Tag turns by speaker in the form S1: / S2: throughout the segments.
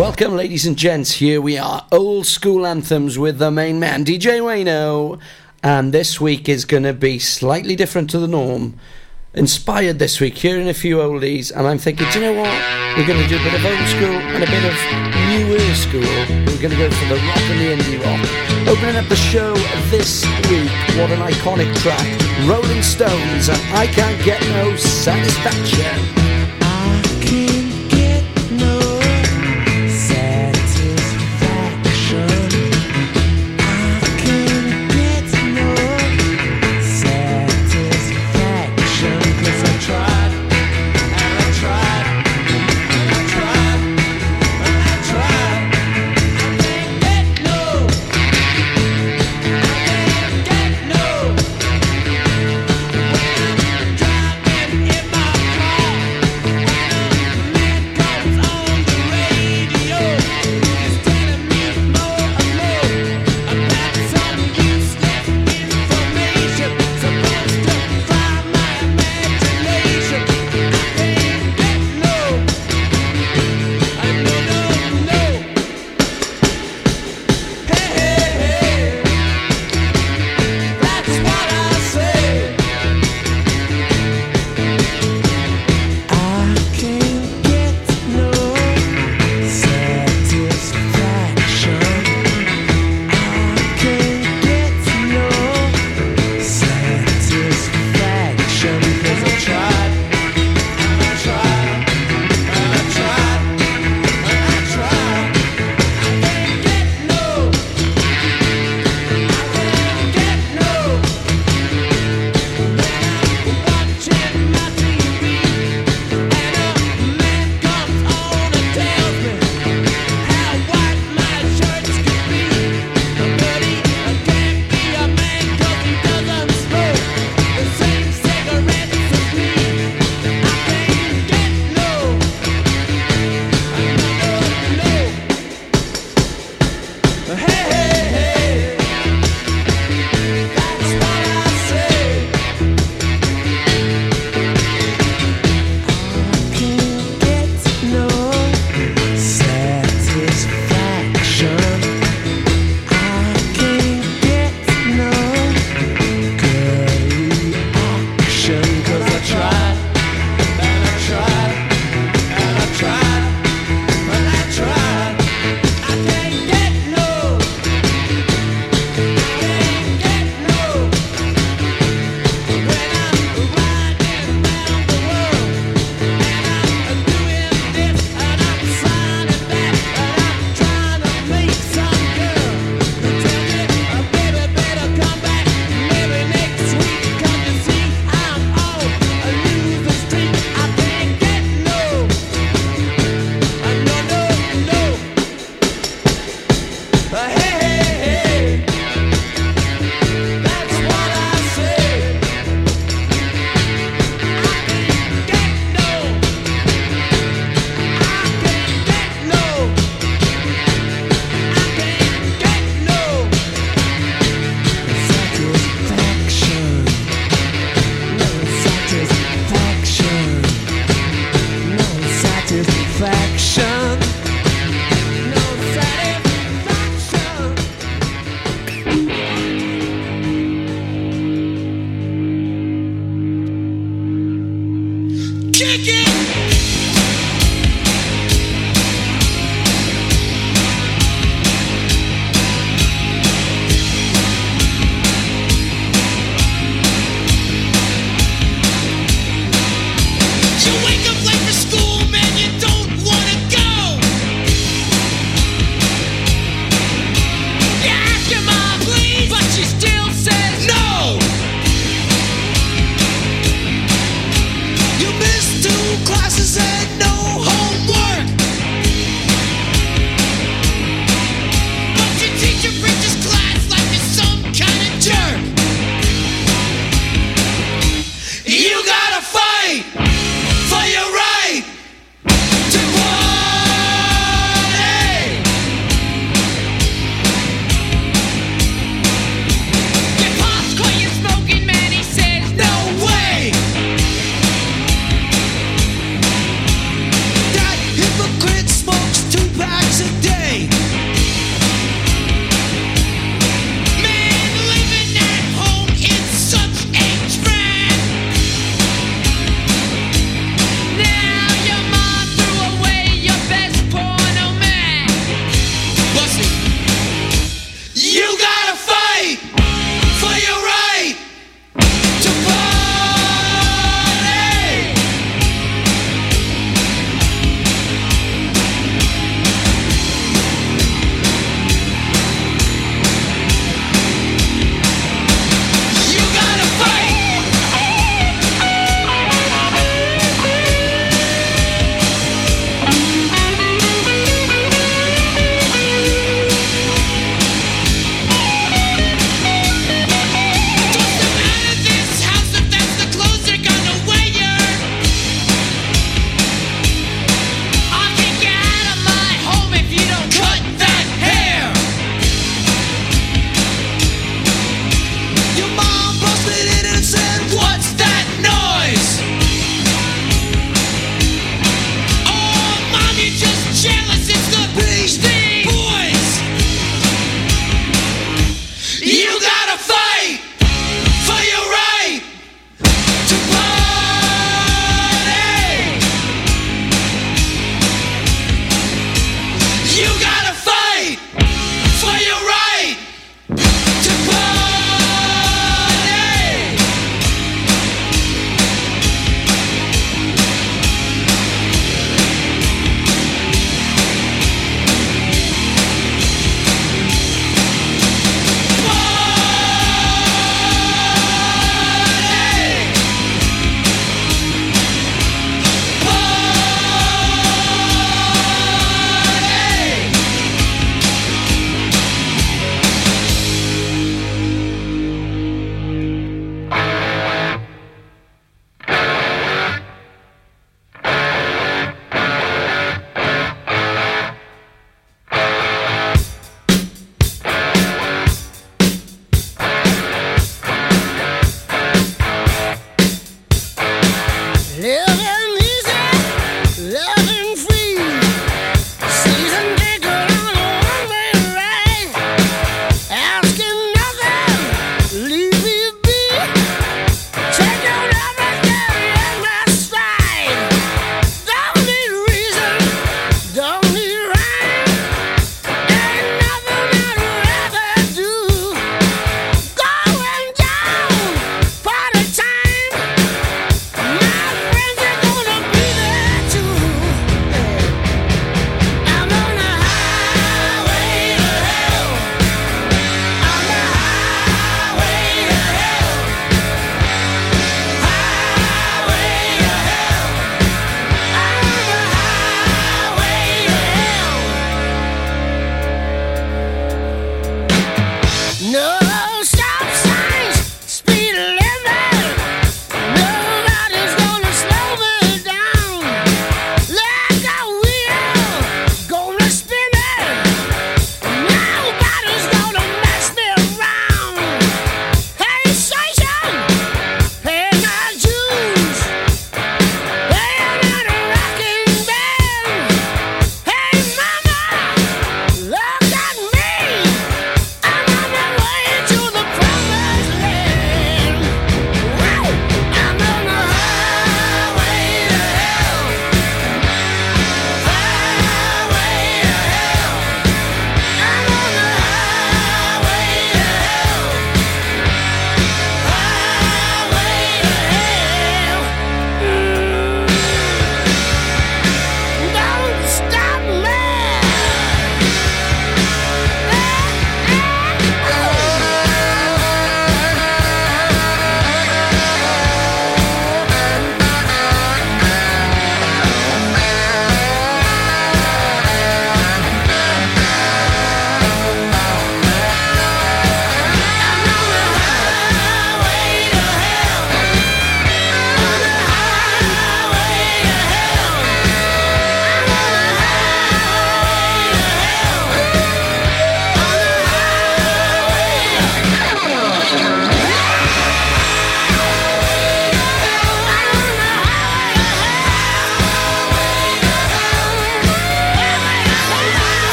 S1: Welcome, ladies and gents. Here we are, old school anthems with the main man, DJ Wayno. And this week is going to be slightly different to the norm. Inspired this week, hearing a few oldies, and I'm thinking, do you know what? We're going to do a bit of old school and a bit of newer school. We're going to go for the rock and the indie rock. Opening up the show this week, what an iconic track. Rolling Stones, and I Can't Get No Satisfaction.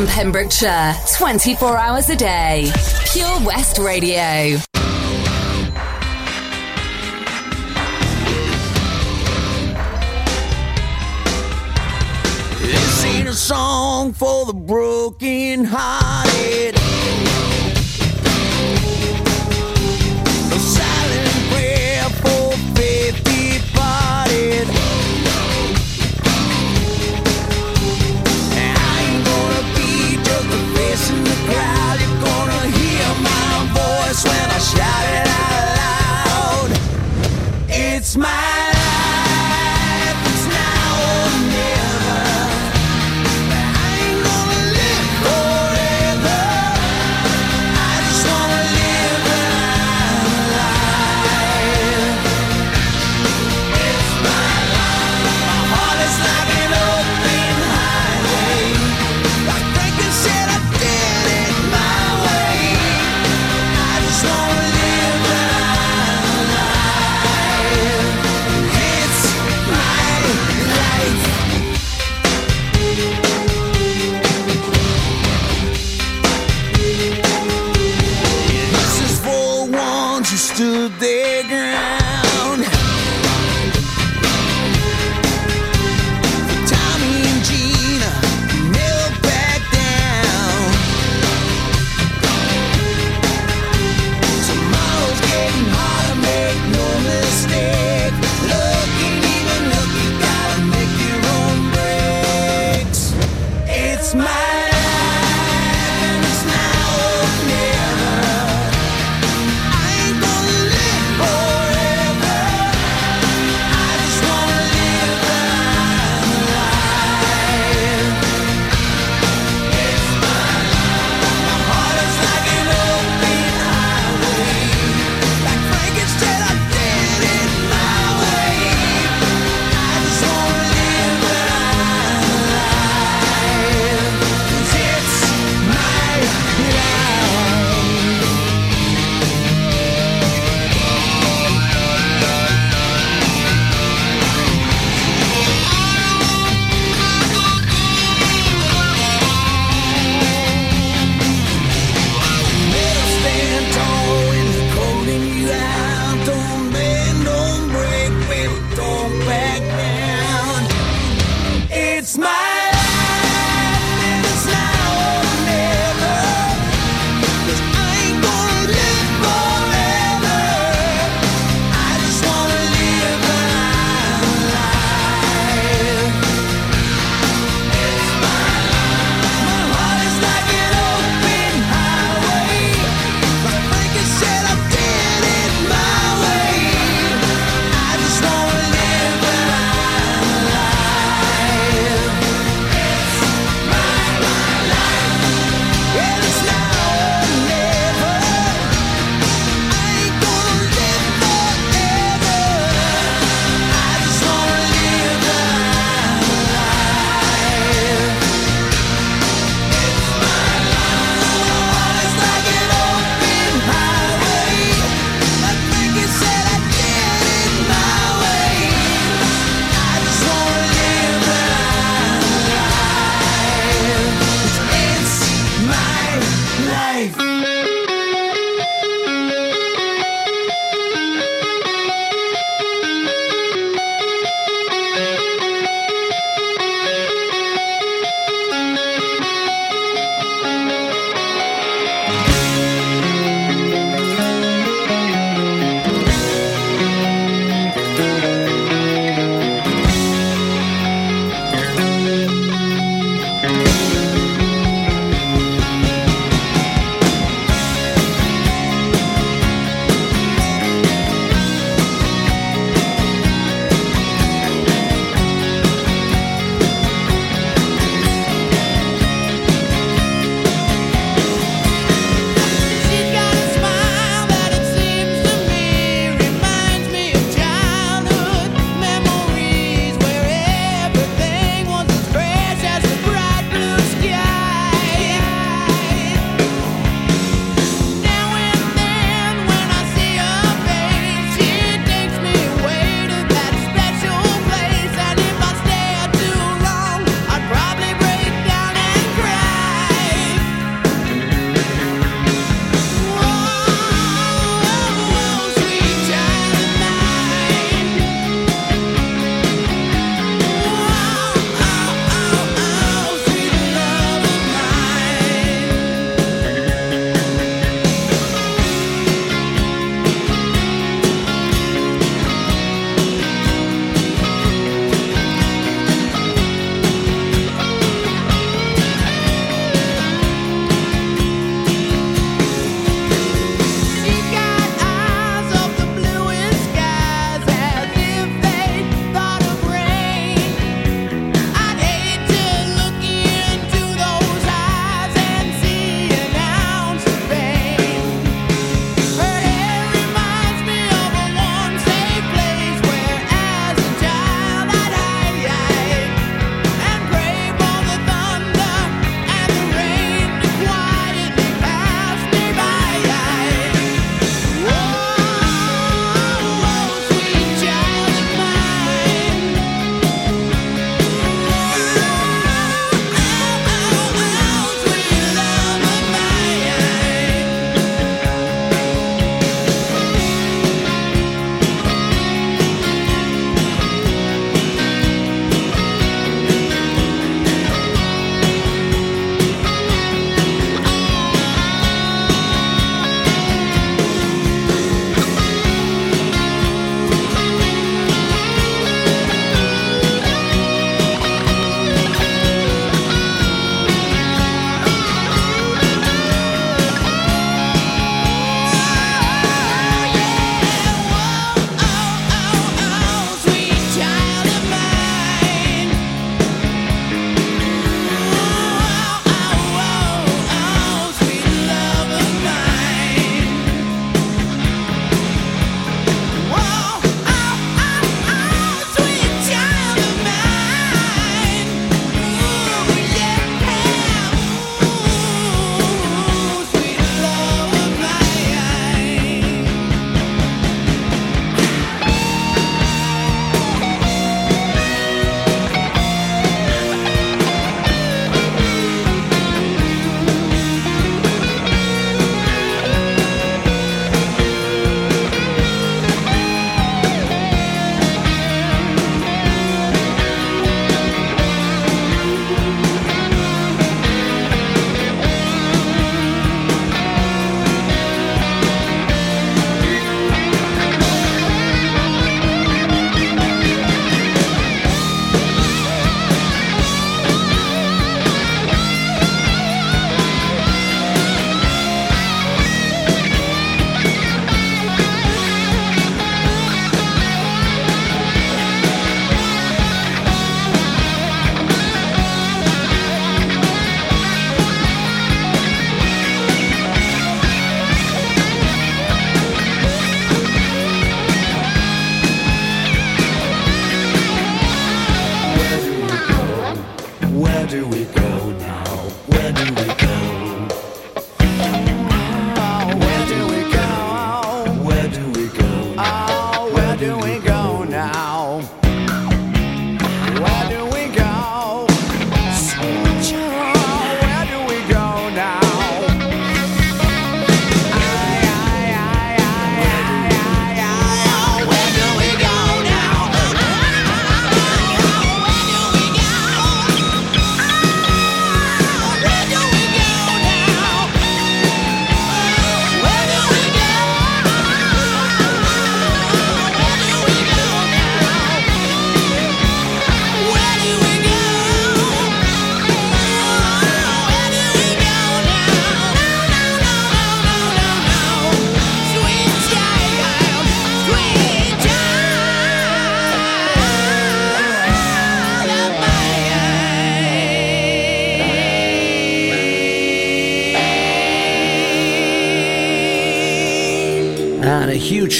S2: from Pembrokeshire, 24 hours a day. Pure West Radio.
S3: This ain't a song for the broken heart.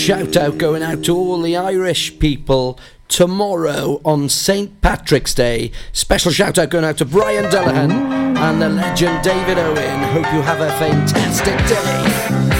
S3: shout out
S4: going out to all the Irish people tomorrow on St. Patrick's Day. Special shout out going out to Brian Delahan and the legend David Owen. Hope you have a fantastic day.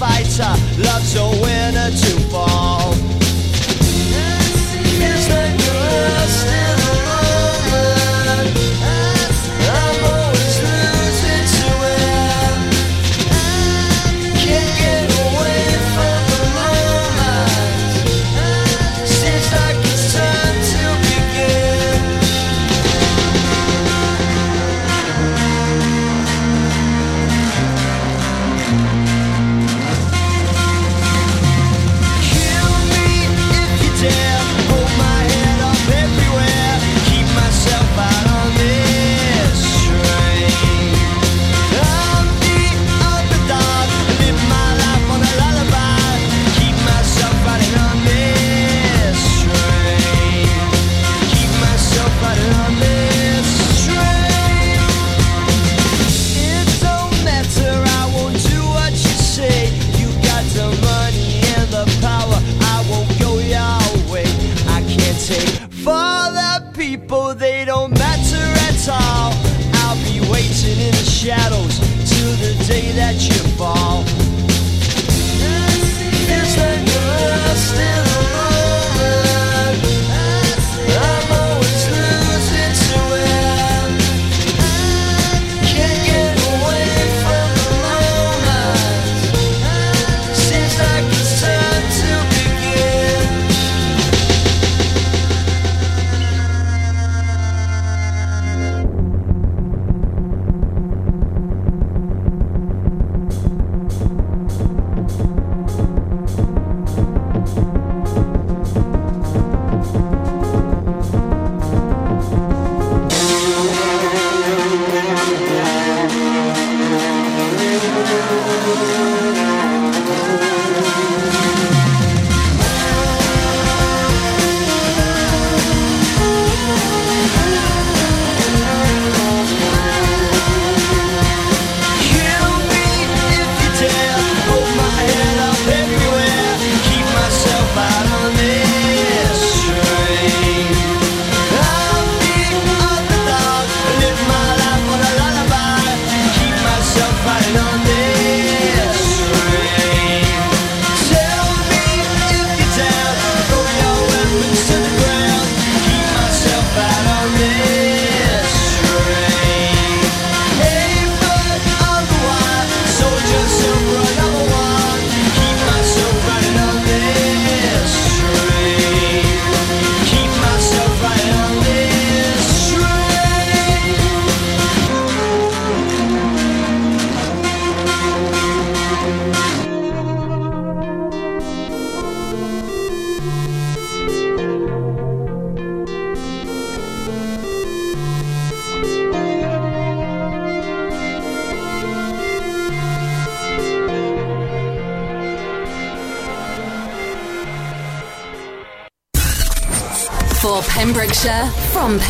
S3: fighter, love's a winner
S5: too.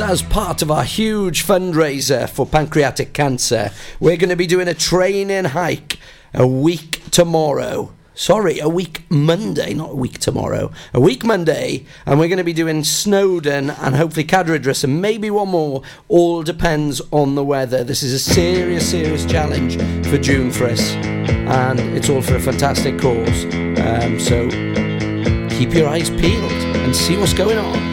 S3: as part of our huge fundraiser for pancreatic cancer, we're going to be doing a training hike a week tomorrow. Sorry, a week Monday, not a week tomorrow. A week Monday, and we're going to be doing Snowdon and hopefully Cadair Idris and maybe one more. All depends on the weather. This is a serious, serious challenge for June for us, and it's all for a fantastic cause. Um, so keep your eyes peeled and see what's going on.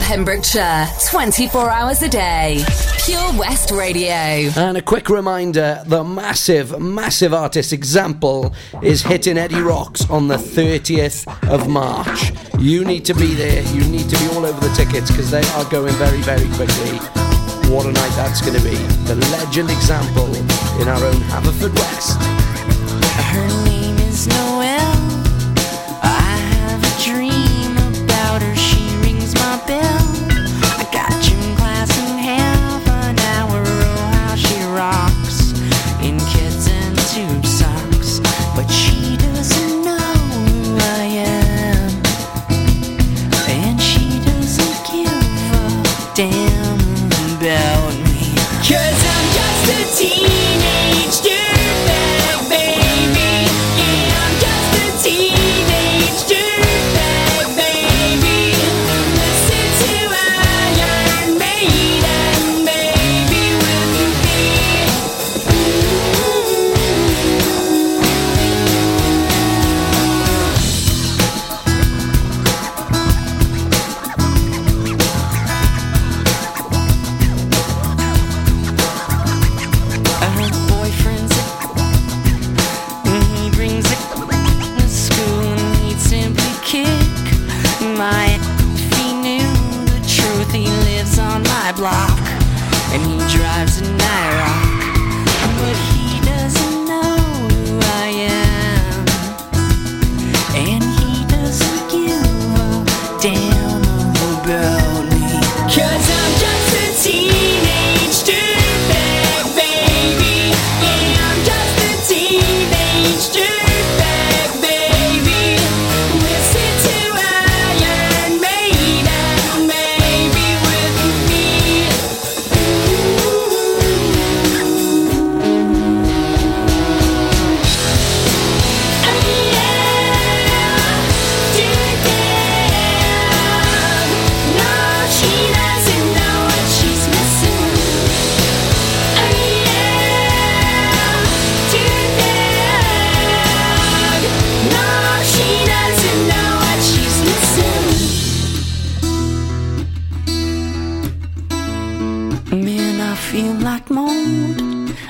S5: Pembrokeshire, 24 hours a day. Pure West Radio.
S1: And a quick reminder the massive, massive artist example is hitting Eddie Rocks on the 30th of March. You need to be there, you need to be all over the tickets because they are going very, very quickly. What a night that's going to be. The legend example in our own Haverford West.
S6: Her name is Noah.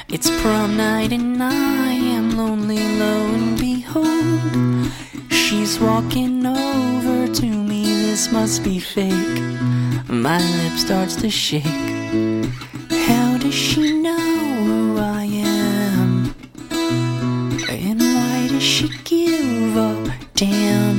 S6: It's prom night and I am lonely, lo and behold. She's walking over to me, this must be fake. My lip starts to shake. How does she know who I am? And why does she give a damn?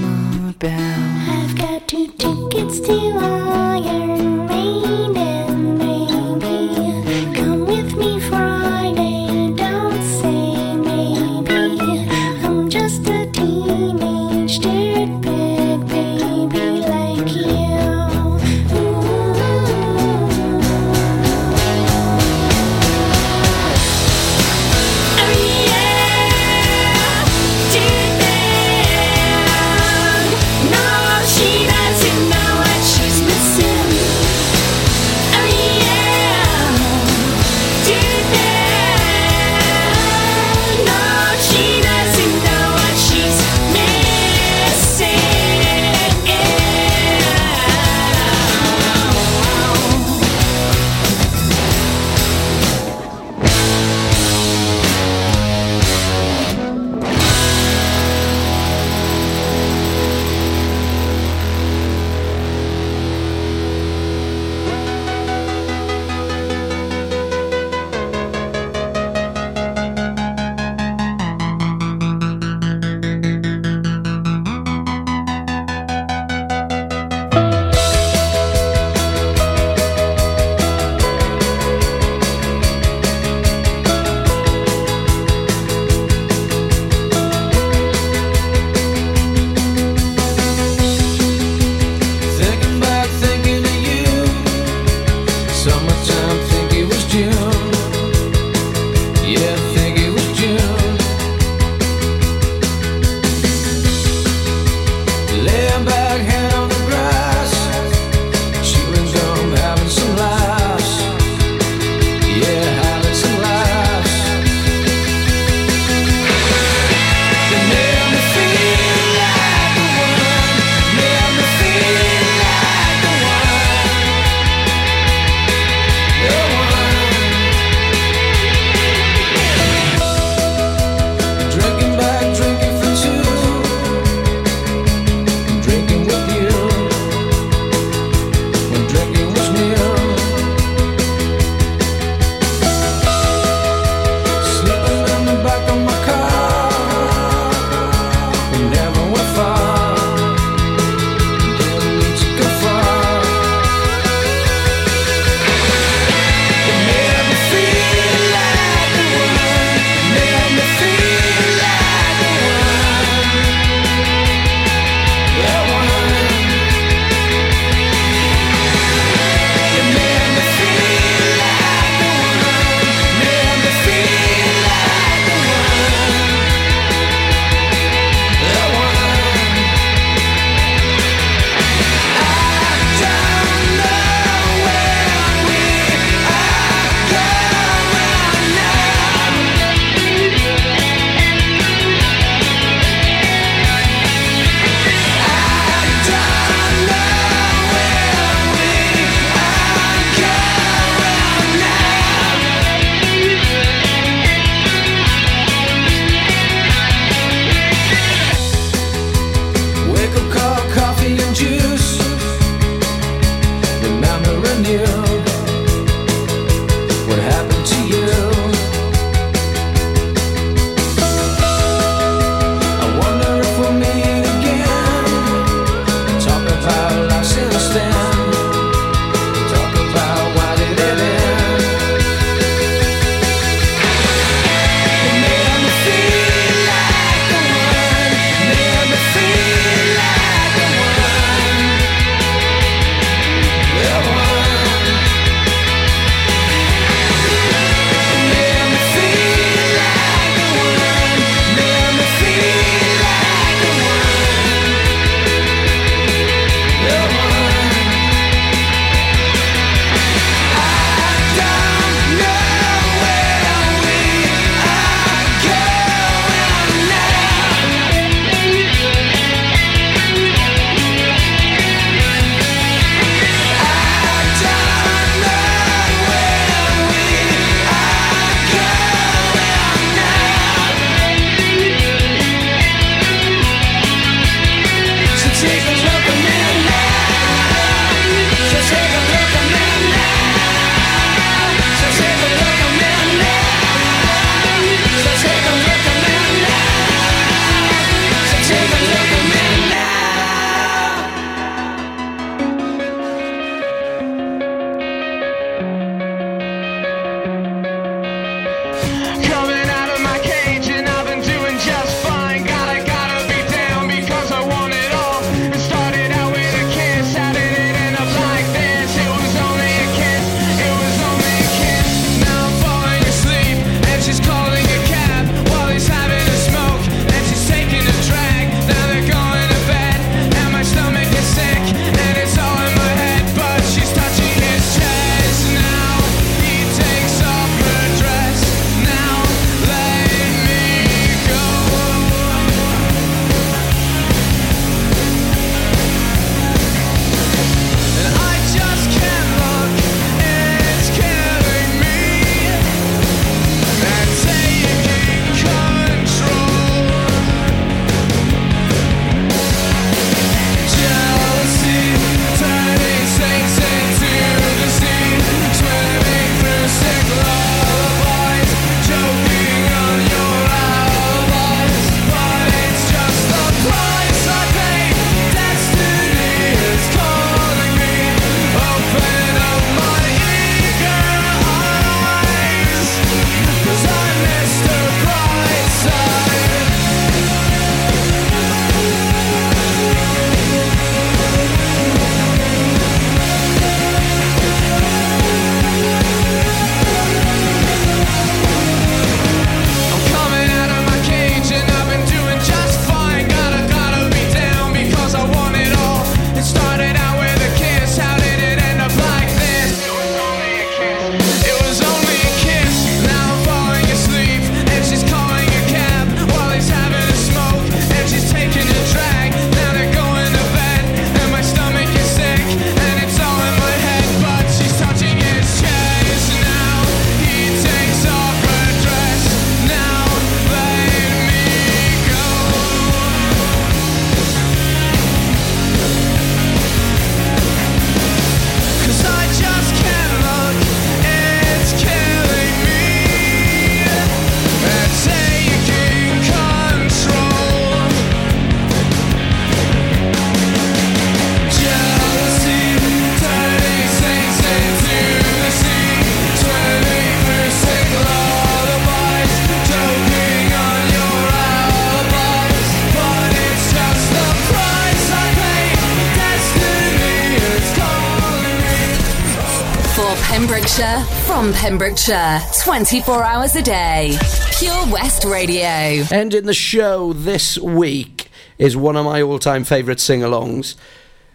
S2: From Pembrokeshire, 24 hours a day. Pure West Radio.
S1: Ending the show this week is one of my all time favourite sing alongs.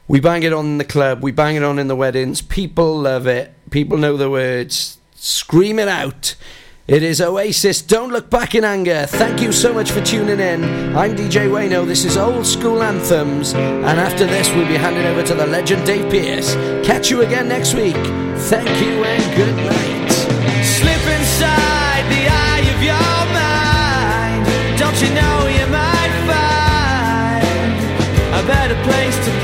S1: We bang it on in the club, we bang it on in the weddings. People love it, people know the words. Scream it out. It is Oasis, Don't Look Back in Anger. Thank you so much for tuning in. I'm DJ Wayno, this is Old Skool Anthems, and after this, we'll be handing over to the legend Dave Pearce. Catch you again next week. Thank you and good night.
S5: Slip inside the eye of your mind. Don't you know you might find a better place to play?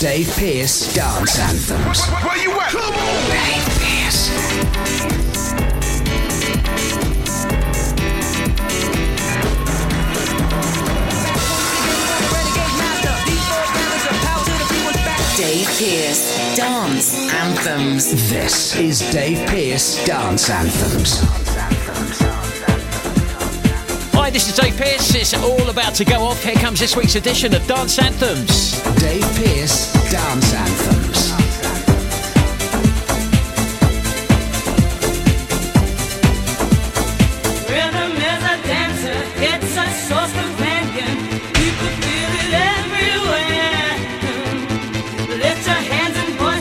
S5: Dave Pearce
S7: Dance Anthems.
S8: Where you at? Come on.
S7: Dave Pearce.
S5: Dave Pearce. Dance Anthems.
S7: This is Dave Pearce Dance Anthems.
S9: Hi, this is Dave Pearce. It's all about to go off. Here comes this week's edition of Dance Anthems.
S7: Dave Pearce Dance Anthems.